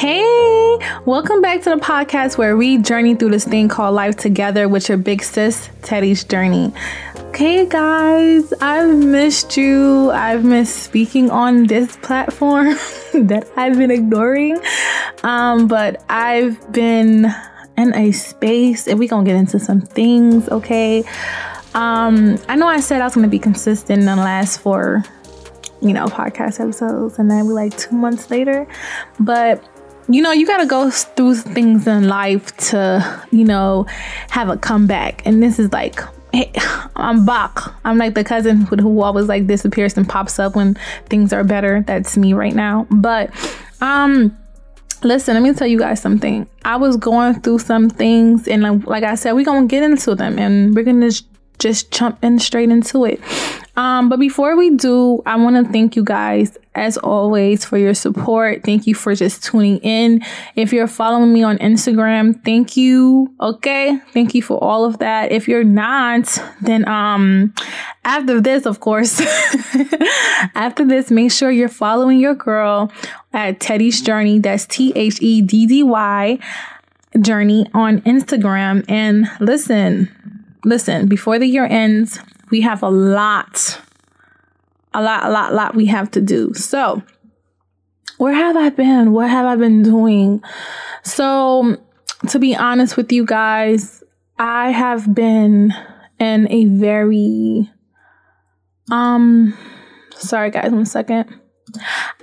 Hey, welcome back to the podcast where we journey through this thing called life together with your big sis, Teddy's Journey. Okay, guys, I've missed you. I've missed speaking on this platform that I've been ignoring. Um, but I've been in a space, and we're gonna get into some things, okay? Um, I know I said I was gonna be consistent in the last four you know, podcast episodes, and then we like two months later. But you know, you got to go through things in life to, you know, have a comeback. And this is like, hey, I'm back. I'm like the cousin who always like disappears and pops up when things are better. That's me right now. But, um, listen, let me tell you guys something. I was going through some things, and like, like I said, we're gonna get into them, and we're gonna just jump in straight into it. Um, but before we do, I want to thank you guys as always for your support. Thank you for just tuning in. If you're following me on Instagram, thank you. Okay. Thank you for all of that. If you're not, then um after this, of course, after this, make sure you're following your girl at Teddy's Journey. That's T H E D D Y journey on Instagram. And listen, listen, before the year ends, we have a lot, a lot, a lot, lot we have to do. So, where have I been? What have I been doing? So, to be honest with you guys, I have been in a very, um, sorry guys, one second.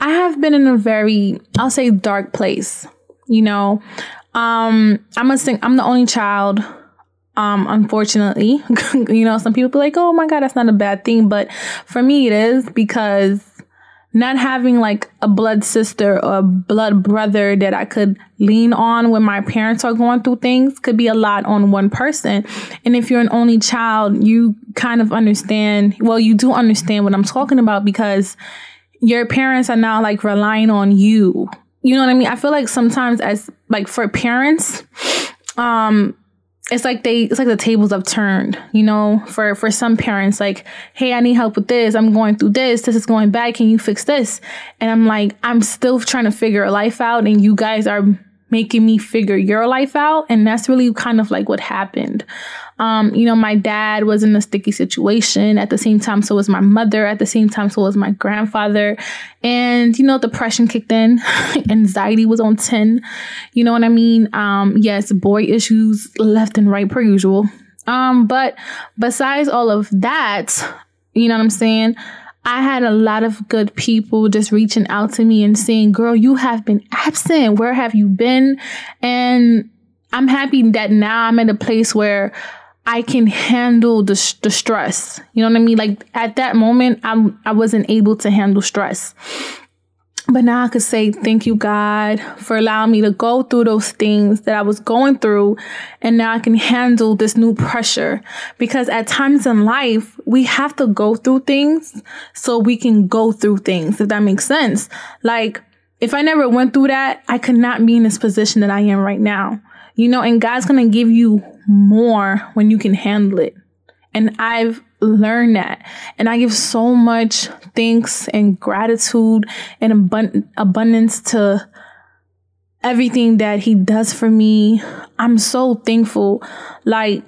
I have been in a very, I'll say dark place. You know, um, I'm a sing, I'm the only child um, unfortunately, you know, some people be like, oh my God, that's not a bad thing. But for me, it is because not having like a blood sister or blood brother that I could lean on when my parents are going through things could be a lot on one person. And if you're an only child, you kind of understand, well, you do understand what I'm talking about because your parents are now like relying on you. You know what I mean? I feel like sometimes as like for parents, um, it's like they it's like the tables have turned you know for for some parents like hey i need help with this. I'm going through this. This is going bad. Can you fix this? And i'm like i'm still trying to figure life out and you guys are making me figure your life out. And that's really kind of like what happened. Um, you know, my dad was in a sticky situation at the same time, so was my mother, at the same time, so was my grandfather. And, you know, depression kicked in, anxiety was on 10. You know what I mean? Um, yes, boy issues left and right per usual. Um, but besides all of that, you know what I'm saying? I had a lot of good people just reaching out to me and saying, girl, you have been absent. Where have you been? And I'm happy that now I'm at a place where I can handle the, the stress. You know what I mean? Like at that moment, I'm, I wasn't able to handle stress. But now I could say, thank you, God, for allowing me to go through those things that I was going through. And now I can handle this new pressure because at times in life, we have to go through things so we can go through things, if that makes sense. Like, if I never went through that, I could not be in this position that I am right now. You know, and God's going to give you more when you can handle it. And I've learned that. And I give so much thanks and gratitude and abund- abundance to everything that he does for me. I'm so thankful. Like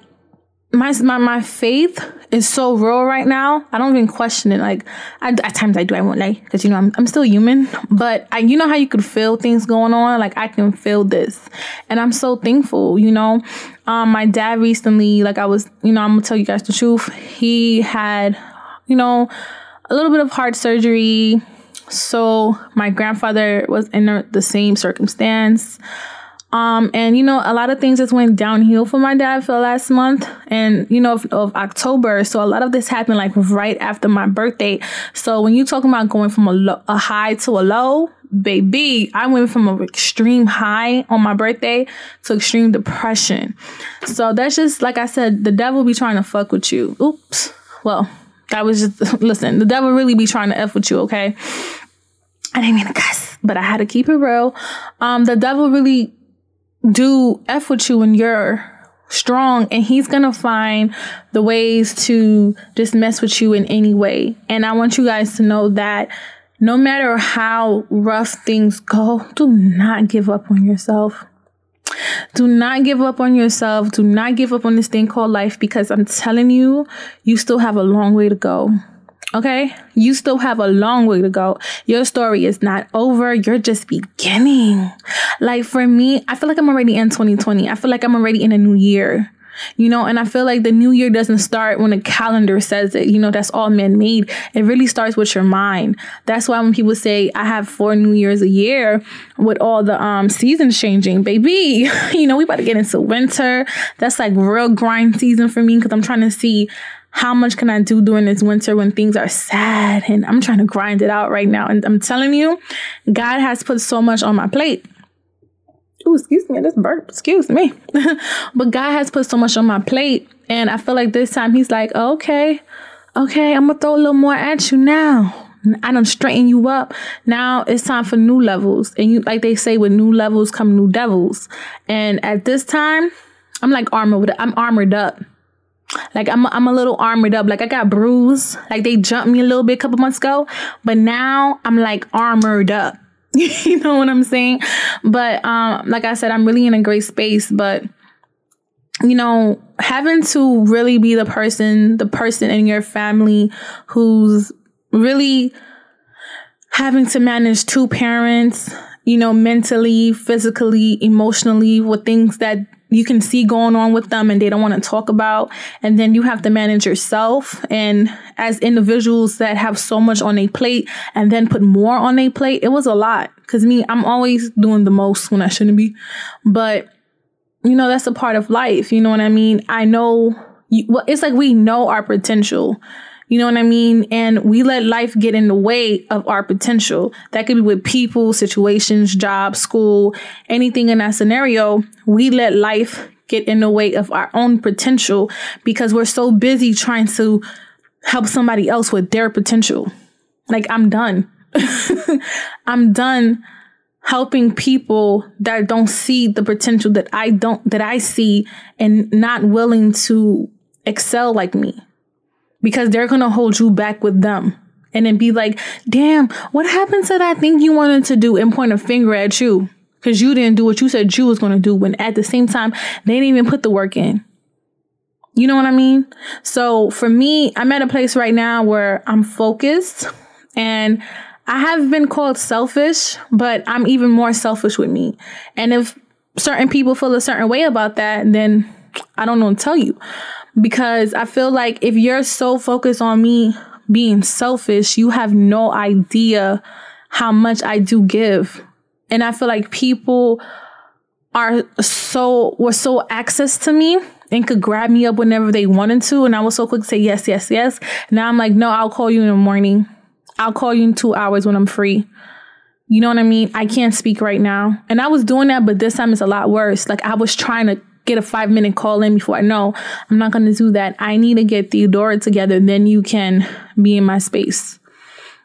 my my my faith is so real right now. I don't even question it. Like I, at times I do. I won't lie because you know I'm I'm still human. But I, you know how you could feel things going on. Like I can feel this, and I'm so thankful. You know, um, my dad recently, like I was, you know, I'm gonna tell you guys the truth. He had, you know, a little bit of heart surgery. So my grandfather was in the same circumstance. Um, and you know, a lot of things just went downhill for my dad for the last month and you know, of, of, October. So a lot of this happened like right after my birthday. So when you're talking about going from a, lo- a high to a low, baby, I went from an extreme high on my birthday to extreme depression. So that's just like I said, the devil be trying to fuck with you. Oops. Well, that was just listen, the devil really be trying to F with you, okay? I didn't mean to cuss, but I had to keep it real. Um, the devil really do F with you when you're strong and he's gonna find the ways to just mess with you in any way. And I want you guys to know that no matter how rough things go, do not give up on yourself. Do not give up on yourself. Do not give up on this thing called life because I'm telling you, you still have a long way to go. Okay? You still have a long way to go. Your story is not over. You're just beginning. Like for me, I feel like I'm already in 2020. I feel like I'm already in a new year. You know, and I feel like the new year doesn't start when the calendar says it. You know, that's all man made. It really starts with your mind. That's why when people say I have four new years a year with all the um seasons changing, baby, you know, we about to get into winter. That's like real grind season for me because I'm trying to see how much can I do during this winter when things are sad and I'm trying to grind it out right now. And I'm telling you, God has put so much on my plate. Excuse me, this burp, excuse me. but God has put so much on my plate. And I feel like this time he's like, okay, okay, I'm gonna throw a little more at you now. I don't straighten you up. Now it's time for new levels. And you like they say, with new levels come new devils. And at this time, I'm like armored. I'm armored up. Like I'm, I'm a little armored up. Like I got bruised. Like they jumped me a little bit a couple months ago, but now I'm like armored up. you know what I'm saying? But um, like I said, I'm really in a great space. But you know, having to really be the person, the person in your family who's really having to manage two parents, you know, mentally, physically, emotionally, with things that you can see going on with them and they don't want to talk about. And then you have to manage yourself. And as individuals that have so much on a plate and then put more on a plate, it was a lot. Cause me, I'm always doing the most when I shouldn't be. But, you know, that's a part of life. You know what I mean? I know, you, well, it's like we know our potential. You know what I mean? And we let life get in the way of our potential. That could be with people, situations, jobs, school, anything in that scenario. We let life get in the way of our own potential because we're so busy trying to help somebody else with their potential. Like, I'm done. I'm done helping people that don't see the potential that I don't, that I see and not willing to excel like me because they're going to hold you back with them and then be like, damn, what happened to that thing you wanted to do and point a finger at you because you didn't do what you said you was going to do when at the same time they didn't even put the work in. You know what I mean? So for me, I'm at a place right now where I'm focused and I have been called selfish, but I'm even more selfish with me. And if certain people feel a certain way about that, then I don't know to tell you because I feel like if you're so focused on me being selfish, you have no idea how much I do give. And I feel like people are so were so access to me and could grab me up whenever they wanted to. And I was so quick to say yes, yes, yes. Now I'm like, no, I'll call you in the morning. I'll call you in two hours when I'm free. You know what I mean? I can't speak right now. And I was doing that, but this time it's a lot worse. Like I was trying to get a five minute call in before I know I'm not going to do that. I need to get Theodora together. Then you can be in my space.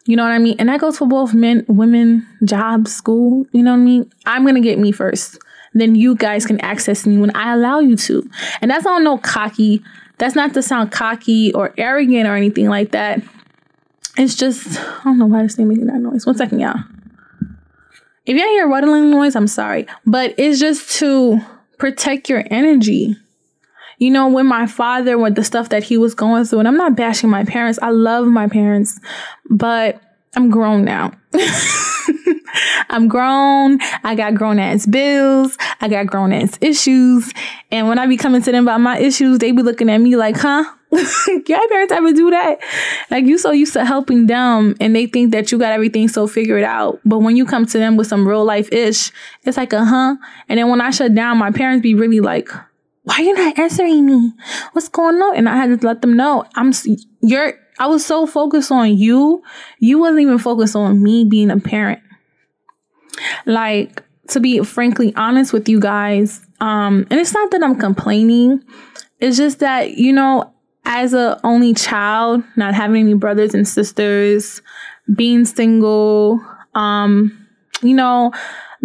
You know what I mean? And that goes for both men, women, jobs, school. You know what I mean? I'm going to get me first. Then you guys can access me when I allow you to. And that's not no cocky. That's not to sound cocky or arrogant or anything like that. It's just, I don't know why this thing making that noise. One second, y'all. If y'all hear rattling noise, I'm sorry. But it's just to protect your energy. You know, when my father, with the stuff that he was going through, and I'm not bashing my parents, I love my parents, but I'm grown now. I'm grown. I got grown ass bills. I got grown ass issues. And when I be coming to them about my issues, they be looking at me like, huh? Your parents ever do that? Like you so used to helping them and they think that you got everything so figured out. But when you come to them with some real life ish, it's like a huh. And then when I shut down, my parents be really like, why are you not answering me? What's going on? And I had to let them know I'm you're I was so focused on you. You wasn't even focused on me being a parent. Like to be frankly honest with you guys, um, and it's not that I'm complaining. It's just that, you know, as a only child, not having any brothers and sisters, being single, um, you know,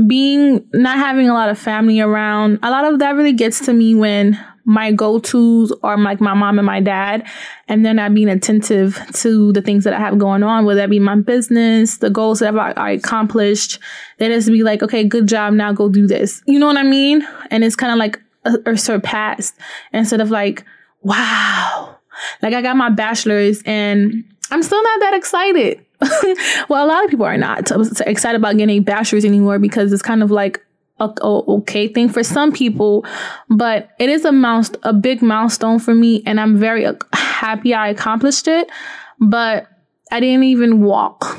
being not having a lot of family around, a lot of that really gets to me when my go-tos are like my mom and my dad and they're not being attentive to the things that i have going on whether that be my business the goals that i, I accomplished. Is to be like okay good job now go do this. You know what i mean? And it's kind of like a, a surpassed. Instead of like wow like i got my bachelor's and i'm still not that excited well a lot of people are not excited about getting bachelor's anymore because it's kind of like a, okay thing for some people, but it is a mouse a big milestone for me, and I'm very happy I accomplished it. But I didn't even walk.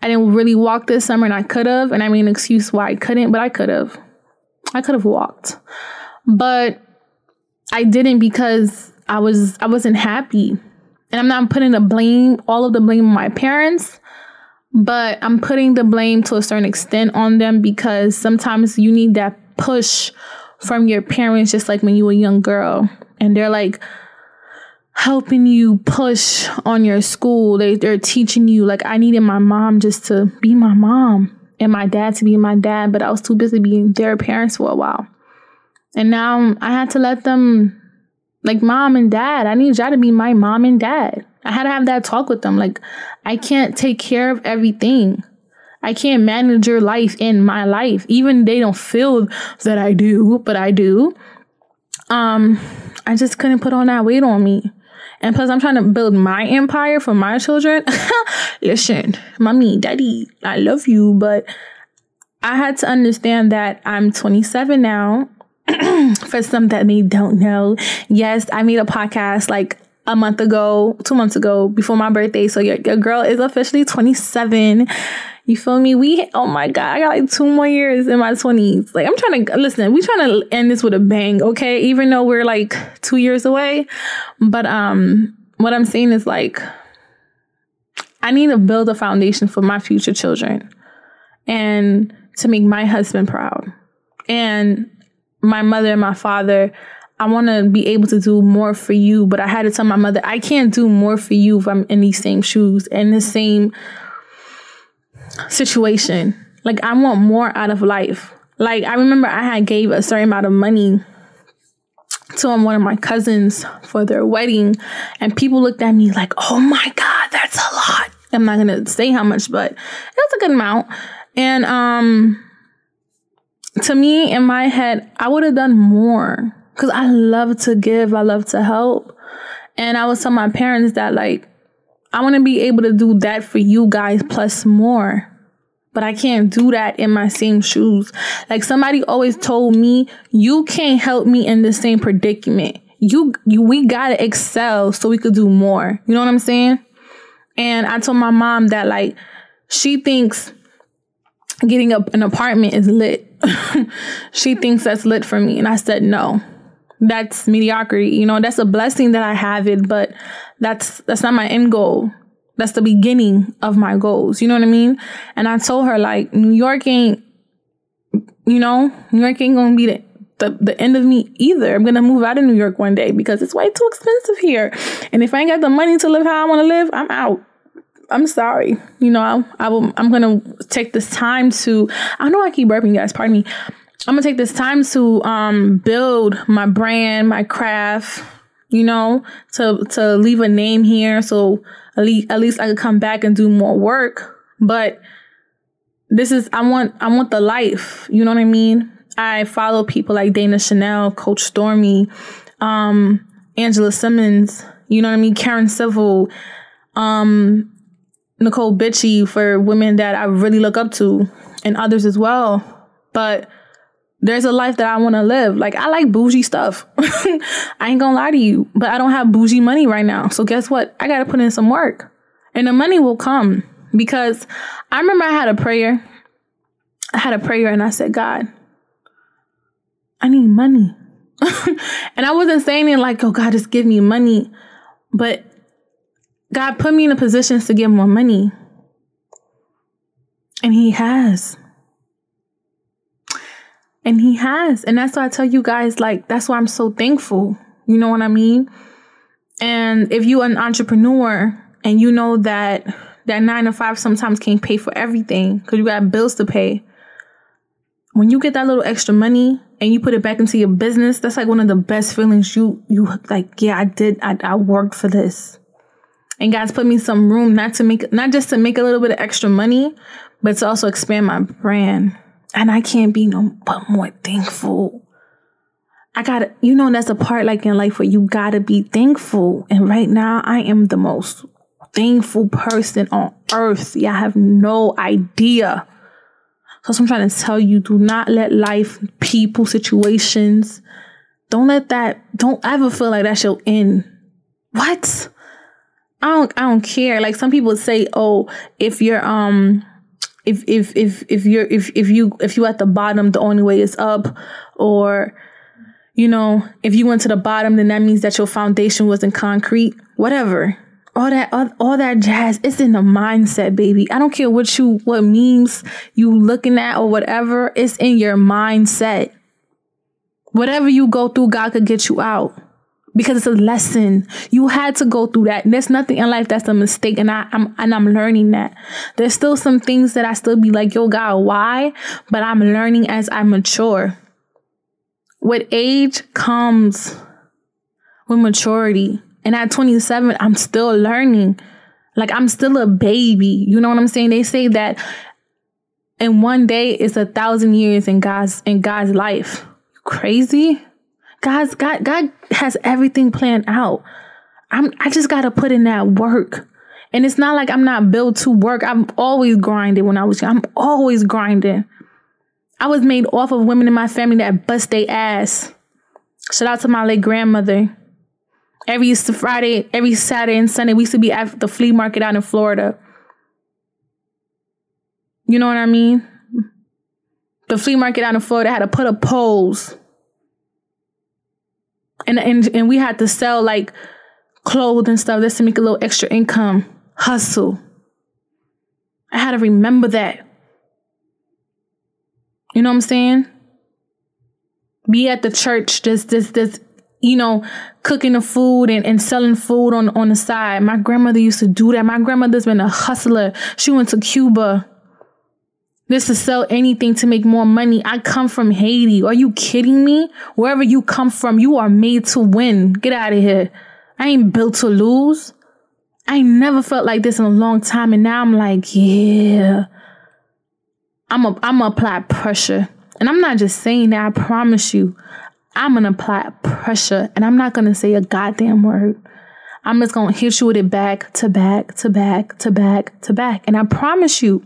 I didn't really walk this summer, and I could have. And I mean, excuse why I couldn't, but I could have. I could have walked, but I didn't because I was I wasn't happy. And I'm not putting the blame, all of the blame on my parents but I'm putting the blame to a certain extent on them because sometimes you need that push from your parents, just like when you were a young girl. And they're like helping you push on your school. They, they're teaching you, like, I needed my mom just to be my mom and my dad to be my dad, but I was too busy being their parents for a while. And now I had to let them, like, mom and dad, I need y'all to be my mom and dad. I had to have that talk with them. Like, I can't take care of everything. I can't manage your life in my life. Even they don't feel that I do, but I do. Um, I just couldn't put all that weight on me. And plus, I'm trying to build my empire for my children. Listen, mommy, daddy, I love you, but I had to understand that I'm 27 now. for some that may don't know, yes, I made a podcast like a month ago, two months ago, before my birthday. So your, your girl is officially 27. You feel me? We oh my god, I got like two more years in my 20s. Like I'm trying to listen, we trying to end this with a bang, okay? Even though we're like two years away. But um what I'm saying is like I need to build a foundation for my future children and to make my husband proud. And my mother and my father I want to be able to do more for you, but I had to tell my mother, I can't do more for you if I'm in these same shoes, in the same situation. Like, I want more out of life. Like, I remember I had gave a certain amount of money to one of my cousins for their wedding, and people looked at me like, oh my God, that's a lot. I'm not going to say how much, but it's a good amount. And, um, to me, in my head, I would have done more Cause I love to give, I love to help. And I was telling my parents that like I want to be able to do that for you guys plus more. But I can't do that in my same shoes. Like somebody always told me, you can't help me in the same predicament. You, you we gotta excel so we could do more. You know what I'm saying? And I told my mom that like she thinks getting up an apartment is lit. she thinks that's lit for me. And I said no that's mediocrity. You know, that's a blessing that I have it, but that's that's not my end goal. That's the beginning of my goals. You know what I mean? And I told her like New York ain't you know, New York ain't gonna be the the, the end of me either. I'm gonna move out of New York one day because it's way too expensive here. And if I ain't got the money to live how I wanna live, I'm out. I'm sorry. You know, I, I will, I'm gonna take this time to. I know I keep burping, you guys. Pardon me. I'm gonna take this time to um, build my brand, my craft, you know, to to leave a name here so at least at least I could come back and do more work. But this is I want I want the life, you know what I mean? I follow people like Dana Chanel, Coach Stormy, um, Angela Simmons, you know what I mean, Karen Civil, um, Nicole Bitchie for women that I really look up to and others as well. But there's a life that I want to live. Like I like bougie stuff. I ain't gonna lie to you, but I don't have bougie money right now. So guess what? I gotta put in some work, and the money will come because I remember I had a prayer. I had a prayer, and I said, God, I need money, and I wasn't saying it like, oh God, just give me money, but God put me in a position to get more money, and He has. And he has. And that's why I tell you guys, like, that's why I'm so thankful. You know what I mean? And if you're an entrepreneur and you know that that nine to five sometimes can't pay for everything because you got bills to pay, when you get that little extra money and you put it back into your business, that's like one of the best feelings you you like, yeah, I did I, I worked for this. And God's put me some room not to make not just to make a little bit of extra money, but to also expand my brand. And I can't be no but more thankful. I gotta, you know, that's a part like in life where you gotta be thankful. And right now, I am the most thankful person on earth. Yeah, I have no idea. So I'm trying to tell you, do not let life, people, situations, don't let that, don't ever feel like that's your end. What? I don't I don't care. Like some people say, oh, if you're um if if if if you're if if you if you at the bottom, the only way is up, or you know, if you went to the bottom, then that means that your foundation wasn't concrete. Whatever. All that all, all that jazz it's in the mindset baby. I don't care what you what memes you looking at or whatever. It's in your mindset. Whatever you go through god could get you out because it's a lesson you had to go through that there's nothing in life that's a mistake and I, i'm and i'm learning that there's still some things that i still be like yo god why but i'm learning as i mature with age comes with maturity and at 27, I'm still learning. Like I'm still a baby. You know what I'm saying? They say that in one day is a thousand years in God's in God's life. Crazy? God's God God has everything planned out. I'm I just gotta put in that work. And it's not like I'm not built to work. I'm always grinding when I was young. I'm always grinding. I was made off of women in my family that bust their ass. Shout out to my late grandmother. Every Friday, every Saturday and Sunday, we used to be at the flea market out in Florida. You know what I mean? The flea market out in Florida had to put up poles. And, and and we had to sell like clothes and stuff just to make a little extra income. Hustle. I had to remember that. You know what I'm saying? Be at the church, just this this you know, cooking the food and, and selling food on, on the side. My grandmother used to do that. My grandmother's been a hustler. She went to Cuba just to sell anything to make more money. I come from Haiti. Are you kidding me? Wherever you come from, you are made to win. Get out of here. I ain't built to lose. I ain't never felt like this in a long time. And now I'm like, yeah. I'm a, I'm gonna apply pressure. And I'm not just saying that, I promise you. I'm gonna apply pressure and I'm not gonna say a goddamn word. I'm just gonna hit you with it back to back to back to back to back. And I promise you,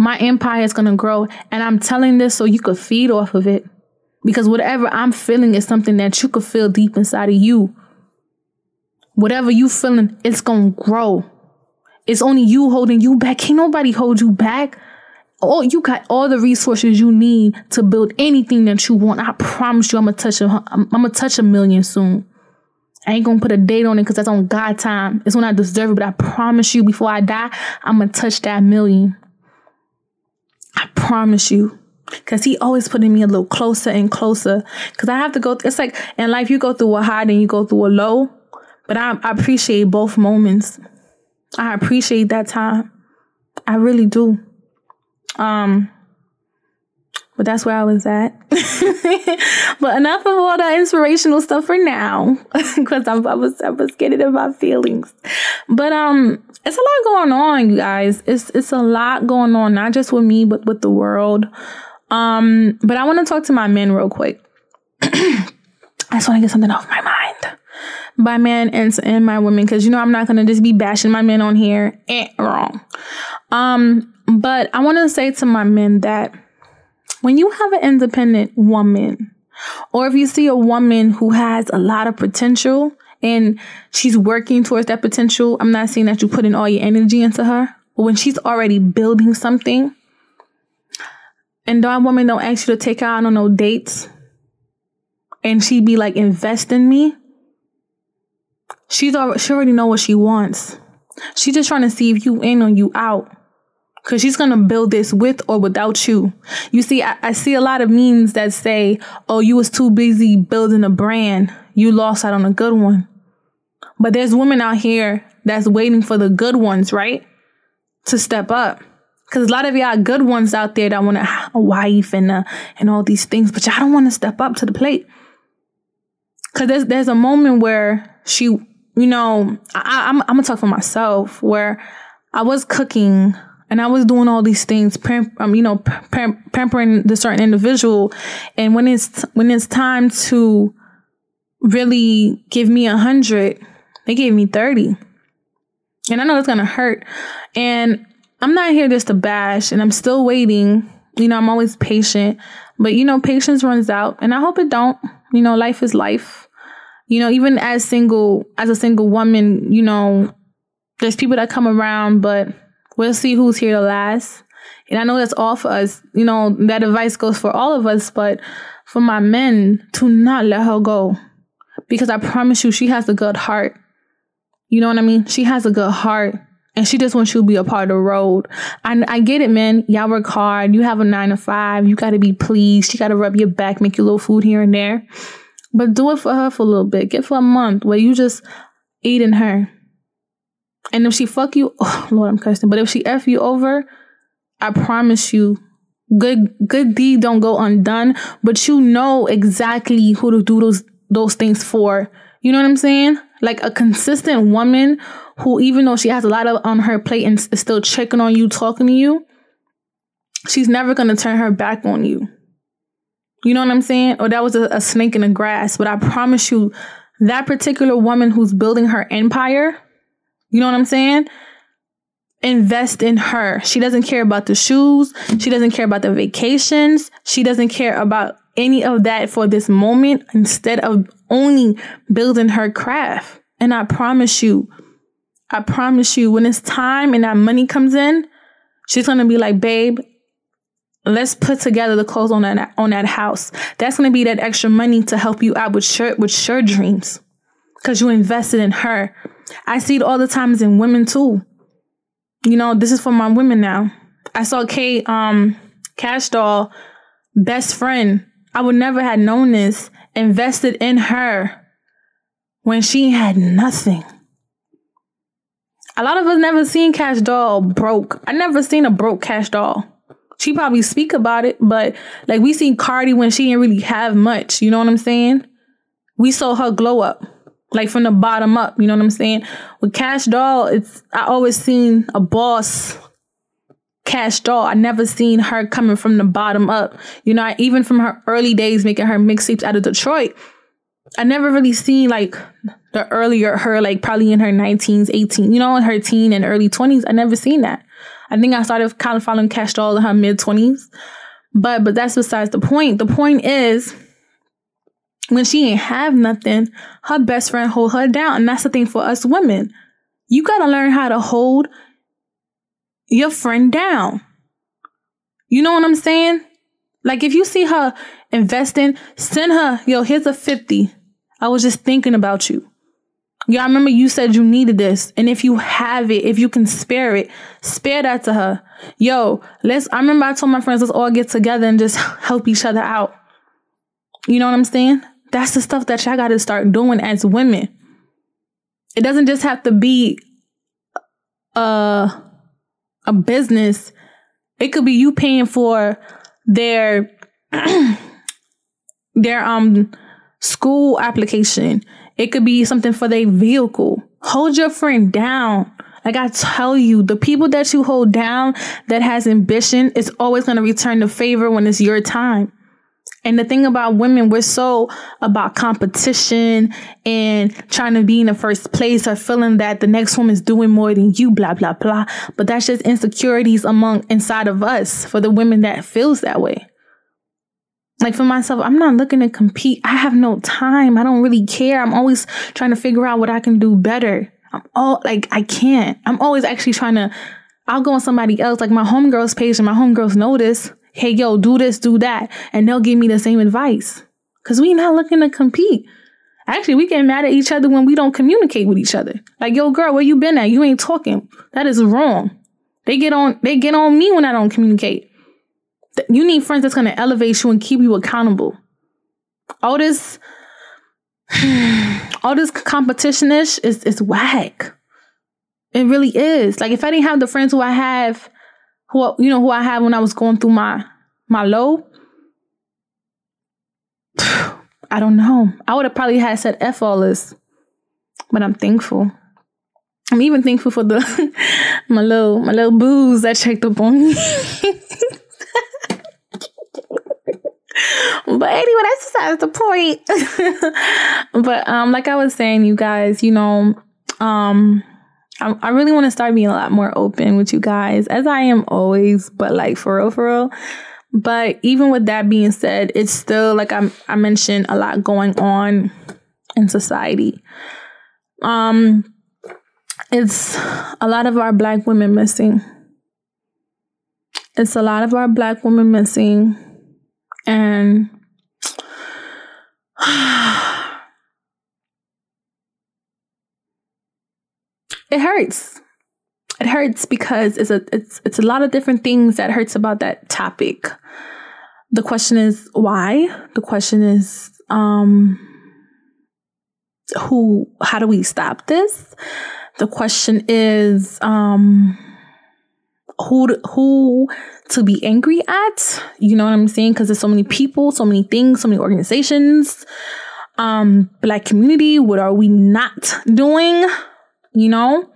my empire is gonna grow. And I'm telling this so you could feed off of it. Because whatever I'm feeling is something that you could feel deep inside of you. Whatever you feeling, it's gonna grow. It's only you holding you back. Can't nobody hold you back all you got all the resources you need to build anything that you want. I promise you, I'm gonna touch a, I'm, I'm gonna touch a million soon. I ain't gonna put a date on it because that's on God time. It's when I deserve it. But I promise you, before I die, I'm gonna touch that million. I promise you. Cause he always putting me a little closer and closer. Cause I have to go. It's like in life, you go through a high and you go through a low. But I, I appreciate both moments. I appreciate that time. I really do. Um, but that's where I was at. but enough of all that inspirational stuff for now, because I was I was getting in my feelings. But um, it's a lot going on, you guys. It's it's a lot going on, not just with me, but with the world. Um, but I want to talk to my men real quick. I just want to get something off my mind by men and, and my women because you know I'm not gonna just be bashing my men on here. Eh, wrong. Um, but I want to say to my men that when you have an independent woman, or if you see a woman who has a lot of potential and she's working towards that potential, I'm not saying that you put in all your energy into her, but when she's already building something, and that woman don't ask you to take her out on no dates, and she be like, invest in me, she's already, she already know what she wants. She's just trying to see if you in or you out. Cause she's gonna build this with or without you. You see, I, I, see a lot of memes that say, "Oh, you was too busy building a brand, you lost out on a good one." But there's women out here that's waiting for the good ones, right, to step up. Cause a lot of y'all good ones out there that want a, wife and uh, and all these things, but y'all don't want to step up to the plate. Cause there's there's a moment where she, you know, I, I'm I'm gonna talk for myself where I was cooking and I was doing all these things, um, you know, pampering the certain individual, and when it's when it's time to really give me a hundred, they gave me thirty, and I know it's gonna hurt, and I'm not here just to bash, and I'm still waiting. You know, I'm always patient, but you know, patience runs out, and I hope it don't. You know, life is life. You know, even as single, as a single woman, you know, there's people that come around, but we'll see who's here to last. And I know that's all for us. You know, that advice goes for all of us, but for my men, to not let her go. Because I promise you, she has a good heart. You know what I mean? She has a good heart and she just wants you to be a part of the road. I, I get it, man. Y'all work hard. You have a nine to five. You got to be pleased. She got to rub your back, make you a little food here and there. But do it for her for a little bit. Give her a month where you just eating her. And if she fuck you, oh, Lord, I'm cursing. But if she f you over, I promise you, good good deed don't go undone. But you know exactly who to do those those things for. You know what I'm saying? Like a consistent woman who, even though she has a lot of on her plate and is still checking on you, talking to you, she's never gonna turn her back on you. You know what I'm saying? Or that was a, a snake in the grass. But I promise you, that particular woman who's building her empire, you know what I'm saying? Invest in her. She doesn't care about the shoes. She doesn't care about the vacations. She doesn't care about any of that for this moment instead of only building her craft. And I promise you, I promise you, when it's time and that money comes in, she's gonna be like, babe, let's put together the clothes on that on that house. That's gonna be that extra money to help you out with your with your dreams. Cause you invested in her. I see it all the times in women too. You know, this is for my women now. I saw Kate um Kash Doll, best friend. I would never have known this. Invested in her when she had nothing. A lot of us never seen Kash Doll broke. I never seen a broke Kash Doll. She probably speak about it, but like we seen Cardi when she didn't really have much. You know what I'm saying? We saw her glow up like from the bottom up. You know what I'm saying? With Kash Doll, it's I always seen a boss Kash Doll. I never seen her coming from the bottom up. You know, I, even from her early days making her mixtapes out of Detroit, I never really seen like the earlier her, like probably in her 19s, 18, you know, in her teen and early 20s. I never seen that. I think I started kind of following Kash Doll in her mid 20s. But but that's besides the point. The point is when she ain't have nothing, her best friend hold her down. And that's the thing for us women. You gotta learn how to hold your friend down. You know what I'm saying? Like if you see her investing, send her, yo, here's a 50. I was just thinking about you. Yeah, I remember you said you needed this. And if you have it, if you can spare it, spare that to her. Yo, let's I remember I told my friends let's all get together and just help each other out. You know what I'm saying? That's the stuff that y'all got to start doing as women. It doesn't just have to be a, a business. It could be you paying for their their um school application. It could be something for their vehicle. Hold your friend down. Like I tell you, the people that you hold down that has ambition is always going to return the favor when it's your time. And the thing about women, we're so about competition and trying to be in the first place or feeling that the next woman's doing more than you, blah, blah, blah. But that's just insecurities among inside of us for the women that feels that way. Like for myself, I'm not looking to compete. I have no time. I don't really care. I'm always trying to figure out what I can do better. I'm all like, I can't. I'm always actually trying to, I'll go on somebody else, like my homegirls page and my homegirls notice hey, yo, do this, do that. And they'll give me the same advice. Cause we not looking to compete. Actually, we get mad at each other when we don't communicate with each other. Like, yo, girl, where you been at? You ain't talking. That is wrong. They get on, they get on me when I don't communicate. You need friends that's gonna elevate you and keep you accountable. All this, all this competition-ish is is whack. It really is. Like if I didn't have the friends who I have who you know who I had when I was going through my my low. I don't know. I would have probably had said F all this, but I'm thankful. I'm even thankful for the my little my little booze that checked up on me. but anyway, that's besides the point. but um, like I was saying, you guys, you know, um, I, I really want to start being a lot more open with you guys, as I am always. But like for real, for real. But even with that being said, it's still like I I mentioned a lot going on in society. Um, it's a lot of our black women missing. It's a lot of our black women missing, and it hurts. It hurts because it's a it's it's a lot of different things that hurts about that topic. The question is why? The question is um who how do we stop this? The question is um who who to be angry at you know what i'm saying because there's so many people so many things so many organizations um black community what are we not doing you know?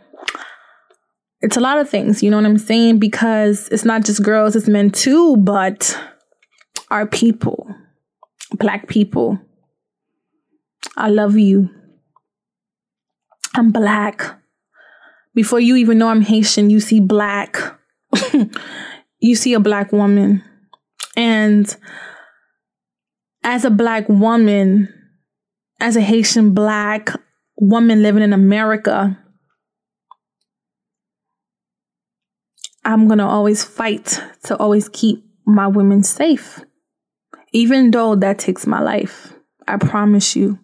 It's a lot of things you know what i'm saying? Because it's not just girls it's men too but our people black people i love you. I'm black. Before you even know i'm haitian you see black. You see a black woman. And as a black woman, as a Haitian black woman living in America, I'm going to always fight to always keep my women safe, even though that takes my life. I promise you.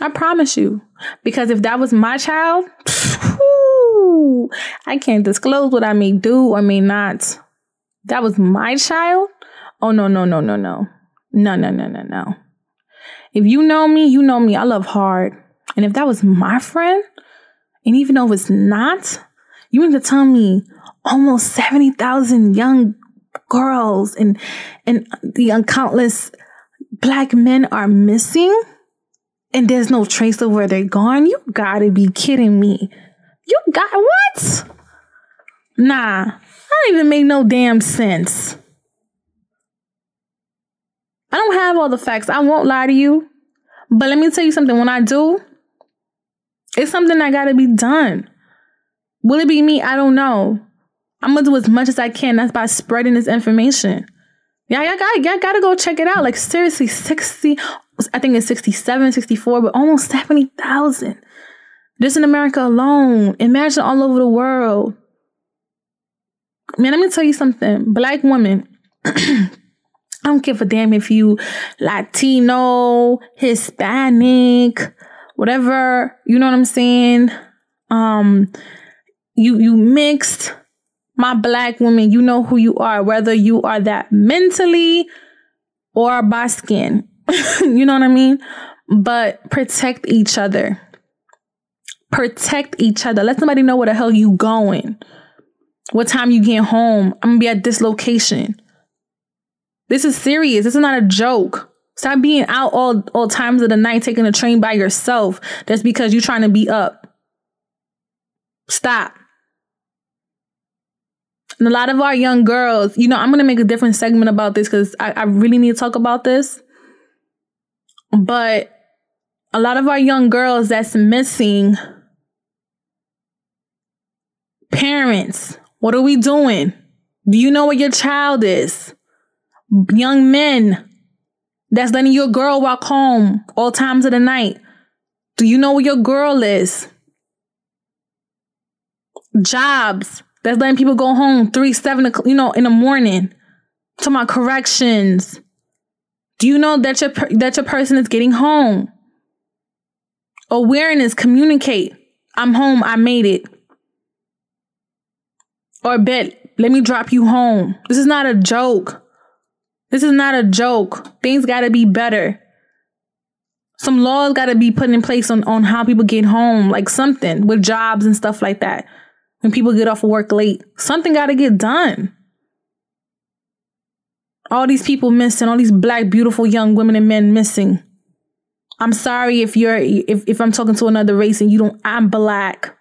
I promise you. Because if that was my child, I can't disclose what I may do or may not. That was my child? Oh, no, no, no, no, no. No, no, no, no, no. If you know me, you know me. I love hard. And if that was my friend, and even though it's not, you mean to tell me almost 70,000 young girls and, and the countless black men are missing? And there's no trace of where they're gone? You gotta be kidding me. You got what? Nah, I don't even make no damn sense. I don't have all the facts. I won't lie to you. But let me tell you something. When I do, it's something that gotta be done. Will it be me? I don't know. I'm gonna do as much as I can. That's by spreading this information. Yeah, y'all got y'all gotta go check it out. Like seriously, 60, I think it's 67, 64, but almost 70,000. Just in America alone. Imagine all over the world. Man, let me tell you something. Black women, I don't give a damn if you Latino, Hispanic, whatever, you know what I'm saying? Um, you you mixed my black women, you know who you are, whether you are that mentally or by skin. you know what I mean? But protect each other. Protect each other. Let somebody know where the hell you going. What time you get home? I'm gonna be at this location. This is serious. This is not a joke. Stop being out all all times of the night taking a train by yourself. That's because you're trying to be up. Stop. And a lot of our young girls, you know, I'm gonna make a different segment about this because I, I really need to talk about this. But a lot of our young girls that's missing Parents, what are we doing? Do you know where your child is? Young men that's letting your girl walk home all times of the night. Do you know where your girl is? Jobs that's letting people go home three, seven, you know, in the morning. To my corrections. Do you know that your that your person is getting home? Awareness, communicate. I'm home. I made it. Or bet, let me drop you home. This is not a joke. This is not a joke. Things gotta be better. Some laws gotta be put in place on, on how people get home, like something with jobs and stuff like that. When people get off of work late. Something got to get done. All these people missing, all these black, beautiful young women and men missing. I'm sorry if you're if, if I'm talking to another race and you don't I'm black.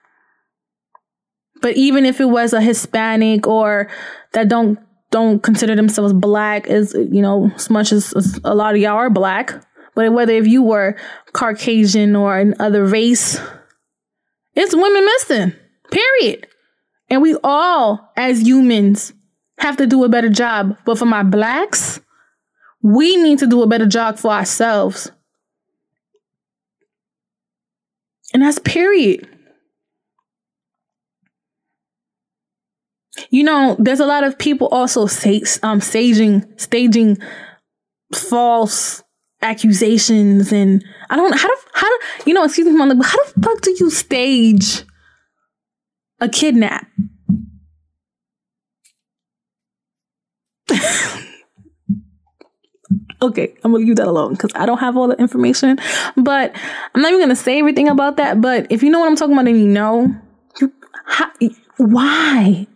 But even if it was a Hispanic or that don't don't consider themselves black as you know as much as, as a lot of y'all are black but whether if you were caucasian or another race it's women missing period. And we all as humans have to do a better job. But for my blacks we need to do a better job for ourselves. And that's period. You know, there's a lot of people also um, staging staging false accusations, and I don't how do how do you know? Excuse me, but how the fuck do you stage a kidnap? okay, I'm gonna leave that alone because I don't have all the information. But I'm not even gonna say everything about that. But if you know what I'm talking about, then you know. You, how, why?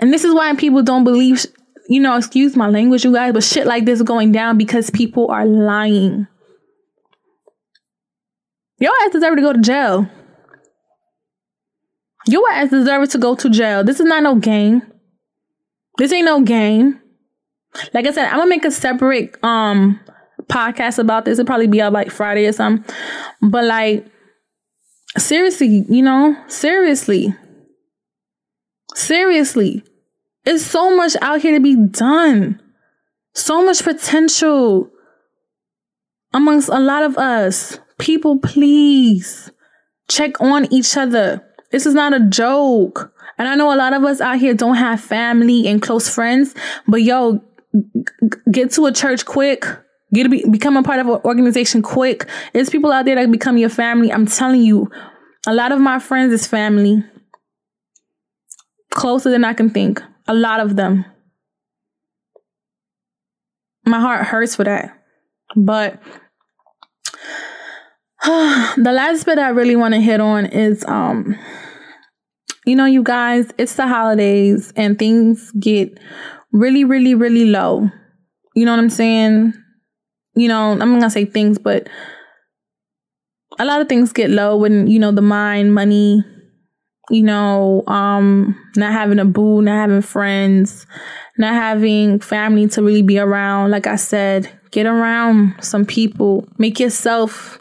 And this is why people don't believe, you know, excuse my language, you guys, but shit like this going down because people are lying. Your ass deserve to go to jail. Your ass deserves to go to jail. This is not no game. This ain't no game. Like I said, I'm gonna make a separate um podcast about this. It'll probably be out like Friday or something. But like seriously, you know, seriously. Seriously, it's so much out here to be done. So much potential amongst a lot of us. People, please check on each other. This is not a joke. And I know a lot of us out here don't have family and close friends, but yo, get to a church quick. Get to be, become a part of an organization quick. There's people out there that become your family. I'm telling you, a lot of my friends is family closer than I can think. A lot of them. My heart hurts for that. But the last bit I really want to hit on is um you know you guys, it's the holidays and things get really really really low. You know what I'm saying? You know, I'm not to say things but a lot of things get low when you know the mind, money, you know, um, not having a boo, not having friends, not having family to really be around. Like I said, get around some people, make yourself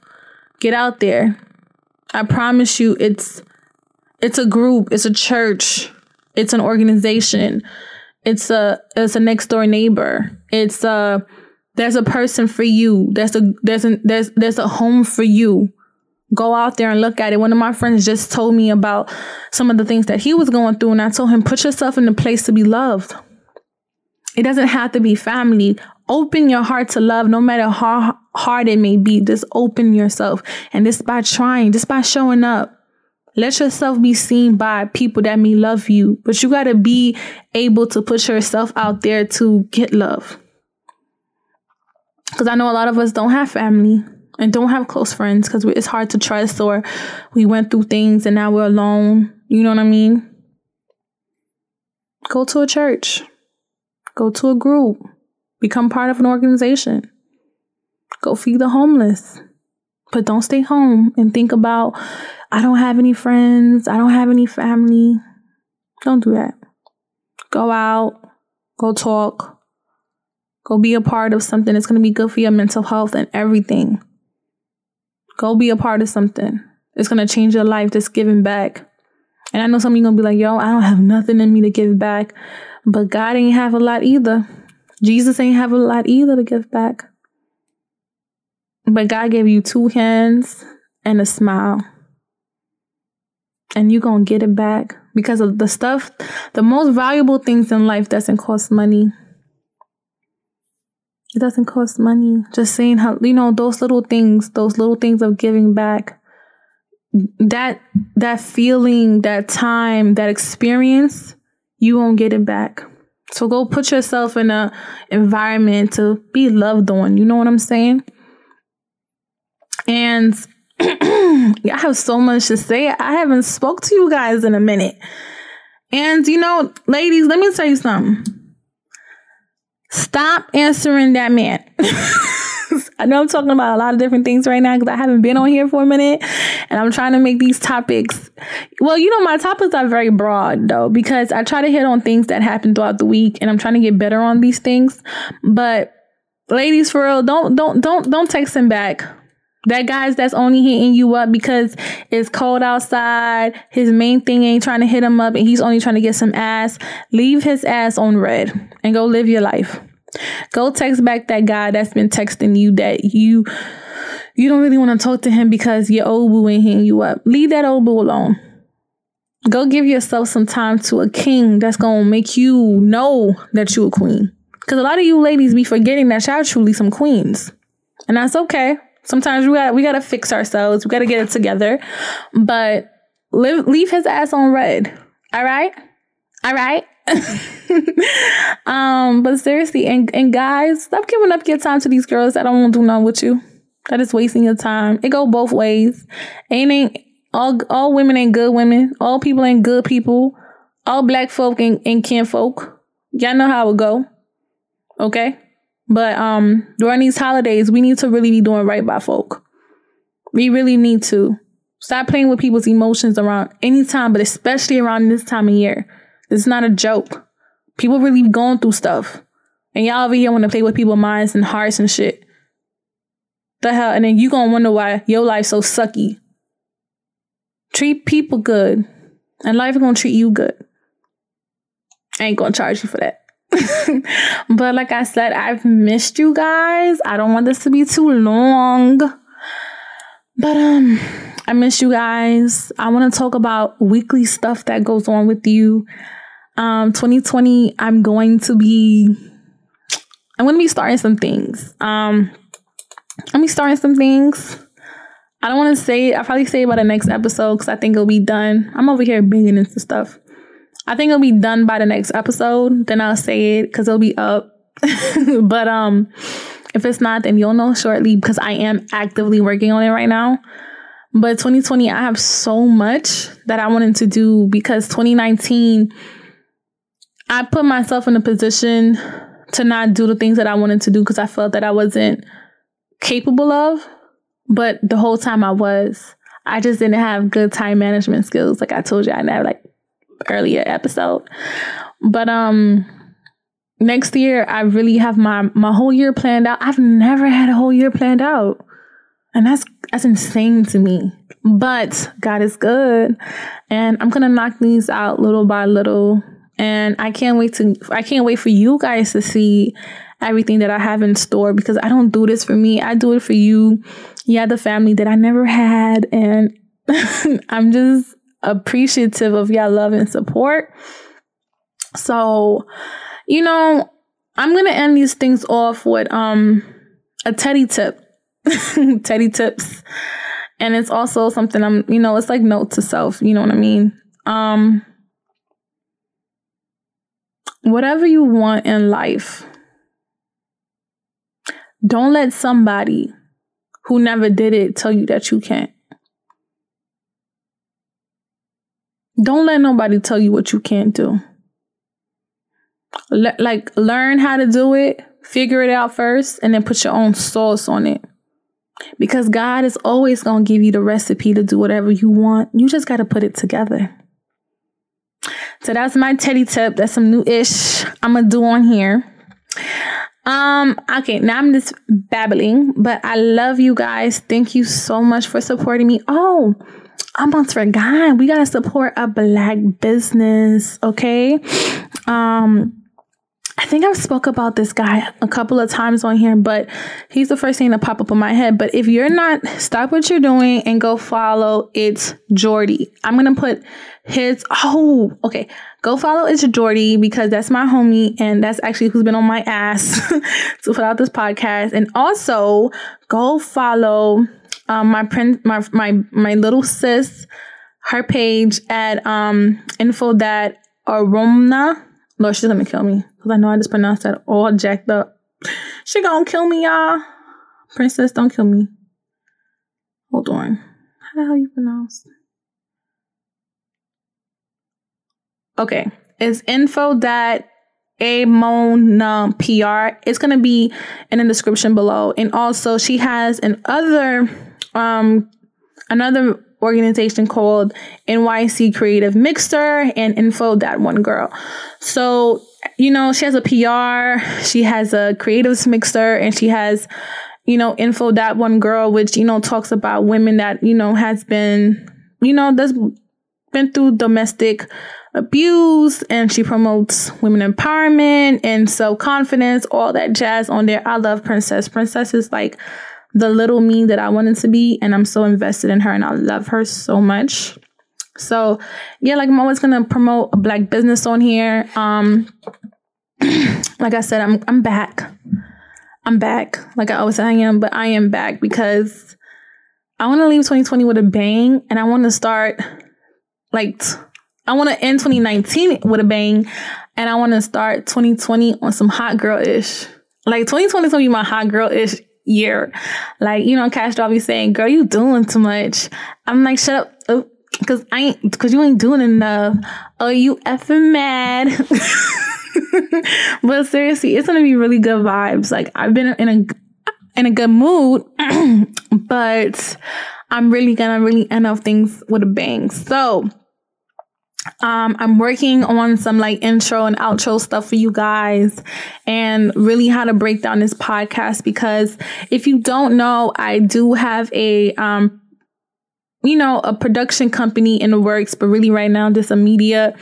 get out there. I promise you it's it's a group, it's a church, it's an organization, it's a it's a next door neighbor. It's a there's a person for you. There's a there's a there's there's a home for you go out there and look at it. One of my friends just told me about some of the things that he was going through, and I told him, put yourself in a place to be loved. It doesn't have to be family. Open your heart to love, no matter how hard it may be. Just open yourself. And just by trying, just by showing up. Let yourself be seen by people that may love you, but you got to be able to put yourself out there to get love. Because I know a lot of us don't have family and don't have close friends because it's hard to trust or we went through things and now we're alone. You know what I mean? Go to a church, go to a group, become part of an organization, go feed the homeless. But don't stay home and think about, I don't have any friends, I don't have any family. Don't do that. Go out, go talk, go be a part of something that's going to be good for your mental health and everything. Go be a part of something. It's gonna change your life. Just giving back. And I know some of you gonna be like, yo, I don't have nothing in me to give back. But God ain't have a lot either. Jesus ain't have a lot either to give back. But God gave you two hands and a smile. And you're gonna get it back because of the stuff, the most valuable things in life doesn't cost money. It doesn't cost money. Just saying how, you know, those little things, those little things of giving back, that, that feeling, that time, that experience, you won't get it back. So go put yourself in a environment to be loved on. You know what I'm saying? And I have so much to say. I haven't spoke to you guys in a minute. And you know, ladies, let me tell you something. Stop answering that man. I know I'm talking about a lot of different things right now because I haven't been on here for a minute and I'm trying to make these topics. Well, you know, my topics are very broad though because I try to hit on things that happen throughout the week and I'm trying to get better on these things. But ladies, for real, don't don't don't don't text him back. That guy's that's only hitting you up because it's cold outside. His main thing ain't trying to hit him up and he's only trying to get some ass. Leave his ass on red and go live your life. Go text back that guy that's been texting you that you you don't really want to talk to him because your old boo ain't hitting you up. Leave that old boo alone. Go give yourself some time to a king that's gonna make you know that you a queen. Cause a lot of you ladies be forgetting that y'all truly some queens. And that's okay. Sometimes we got we gotta fix ourselves. We gotta get it together. But live, leave his ass on red. All right, all right. um, but seriously, and and guys, stop giving up your time to these girls that don't want to do nothing with you. That is wasting your time. It go both ways. Ain't ain't all all women ain't good women. All people ain't good people. All black folk ain't, ain't kin folk. Y'all know how it go. Okay. But um during these holidays, we need to really be doing right by folk. We really need to. Stop playing with people's emotions around any time, but especially around this time of year. It's not a joke. People really going through stuff. And y'all over here want to play with people's minds and hearts and shit. The hell? And then you gonna wonder why your life so sucky. Treat people good. And life is gonna treat you good. I ain't gonna charge you for that. but like I said, I've missed you guys. I don't want this to be too long. But um I miss you guys. I want to talk about weekly stuff that goes on with you. Um 2020 I'm going to be I'm going to be starting some things. Um I'm going to be starting some things. I don't want to say it. I'll probably say it by the next episode because I think it'll be done. I'm over here banging into stuff. I think it'll be done by the next episode. Then I'll say it because it'll be up. but um, if it's not, then you'll know shortly because I am actively working on it right now. But 2020, I have so much that I wanted to do because 2019, I put myself in a position to not do the things that I wanted to do because I felt that I wasn't capable of. But the whole time I was, I just didn't have good time management skills. Like I told you, I never like earlier episode. But um next year I really have my my whole year planned out. I've never had a whole year planned out. And that's that's insane to me. But God is good. And I'm gonna knock these out little by little. And I can't wait to I can't wait for you guys to see everything that I have in store because I don't do this for me. I do it for you. Yeah, the family that I never had. And I'm just appreciative of y'all love and support. So, you know, I'm gonna end these things off with um a teddy tip. teddy tips. And it's also something I'm, you know, it's like note to self, you know what I mean? Um whatever you want in life, don't let somebody who never did it tell you that you can't. Don't let nobody tell you what you can't do. Le- like, learn how to do it, figure it out first, and then put your own sauce on it. Because God is always going to give you the recipe to do whatever you want. You just got to put it together. So that's my teddy tip. That's some new ish I'm going to do on here. Um, okay, now I'm just babbling, but I love you guys. Thank you so much for supporting me. Oh, almost forgot. We gotta support a black business, okay? Um I think I've spoke about this guy a couple of times on here, but he's the first thing to pop up in my head. But if you're not, stop what you're doing and go follow It's Jordy. I'm gonna put his oh, okay. Go follow It's Jordy because that's my homie and that's actually who's been on my ass to put out this podcast. And also go follow um, my print, my my my little sis, her page at um info that aromna. Lord, she's gonna kill me because I know I just pronounced that all jacked up. She gonna kill me, y'all. Princess, don't kill me. Hold on. How the hell you pronounce? Okay, it's info that Amona PR. It's gonna be in the description below. And also she has an other um another organization called NYC Creative Mixer and Info That One Girl. So, you know, she has a PR, she has a creatives mixer, and she has, you know, Info That One Girl, which, you know, talks about women that, you know, has been, you know, that's been through domestic abuse and she promotes women empowerment and self confidence, all that jazz on there. I love Princess. Princess is like the little me that I wanted to be, and I'm so invested in her and I love her so much. So yeah, like I'm always gonna promote a black business on here. Um like I said, I'm I'm back. I'm back. Like I always say I am, but I am back because I want to leave 2020 with a bang and I want to start like I want to end 2019 with a bang, and I want to start 2020 on some hot girl ish. Like 2020 is gonna be my hot girl ish year. Like you know, Kash Doll be saying, "Girl, you doing too much." I'm like, "Shut up." Oh, Cause I ain't, cause you ain't doing enough. Oh, you effing mad. but seriously, it's gonna be really good vibes. Like I've been in a in a good mood, but I'm really gonna really end off things with a bang. So um, I'm working on some like intro and outro stuff for you guys and really how to break down this podcast because if you don't know, I do have a, um, you know, a production company in the works, but really right now, just a media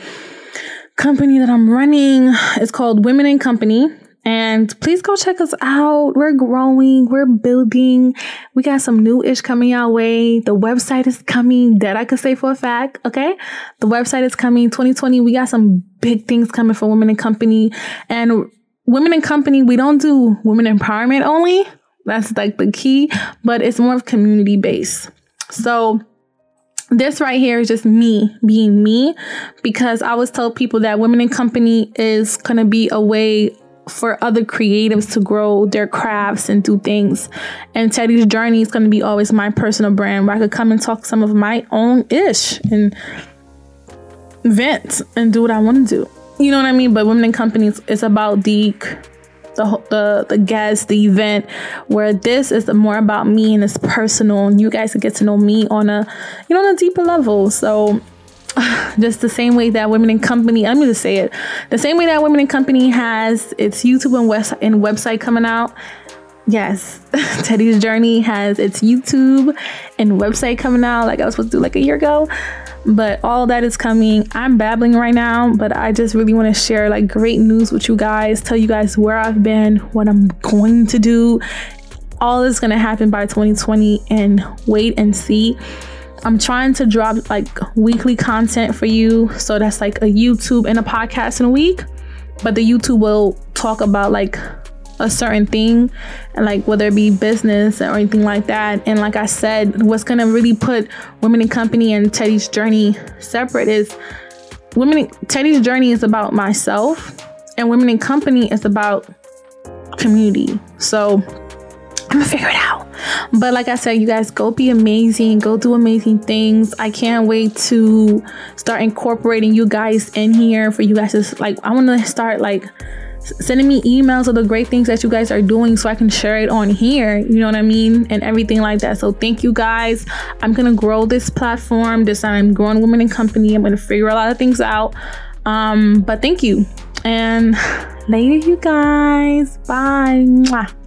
company that I'm running. It's called Women in Company. And please go check us out. We're growing, we're building. We got some new ish coming our way. The website is coming, that I could say for a fact. Okay. The website is coming 2020. We got some big things coming for Women in Company. And Women in Company, we don't do women empowerment only. That's like the key, but it's more of community based. So, this right here is just me being me because I always tell people that Women in Company is going to be a way for other creatives to grow their crafts and do things. And Teddy's journey is going to be always my personal brand where I could come and talk some of my own ish and vent and do what I want to do. You know what I mean? But Women in Companies is about the the the the guest, the event, where this is more about me and it's personal, and you guys get to know me on a you know on a deeper level. So just the same way that Women in Company, I'm gonna say it, the same way that Women in Company has its YouTube and, and website coming out. Yes, Teddy's Journey has its YouTube and website coming out like I was supposed to do like a year ago. But all that is coming. I'm babbling right now, but I just really want to share like great news with you guys, tell you guys where I've been, what I'm going to do. All is going to happen by 2020 and wait and see. I'm trying to drop like weekly content for you. So that's like a YouTube and a podcast in a week. But the YouTube will talk about like a certain thing and like whether it be business or anything like that. And like I said, what's gonna really put Women in Company and Teddy's journey separate is Women Teddy's journey is about myself and Women in Company is about community. So I'm gonna figure it out. But like I said, you guys go be amazing, go do amazing things. I can't wait to start incorporating you guys in here for you guys to like. I want to start like sending me emails of the great things that you guys are doing so I can share it on here. You know what I mean? And everything like that. So thank you guys. I'm gonna grow this platform. This I'm growing Women in Company. I'm gonna figure a lot of things out. Um, but thank you. And later, you guys. Bye. Mwah.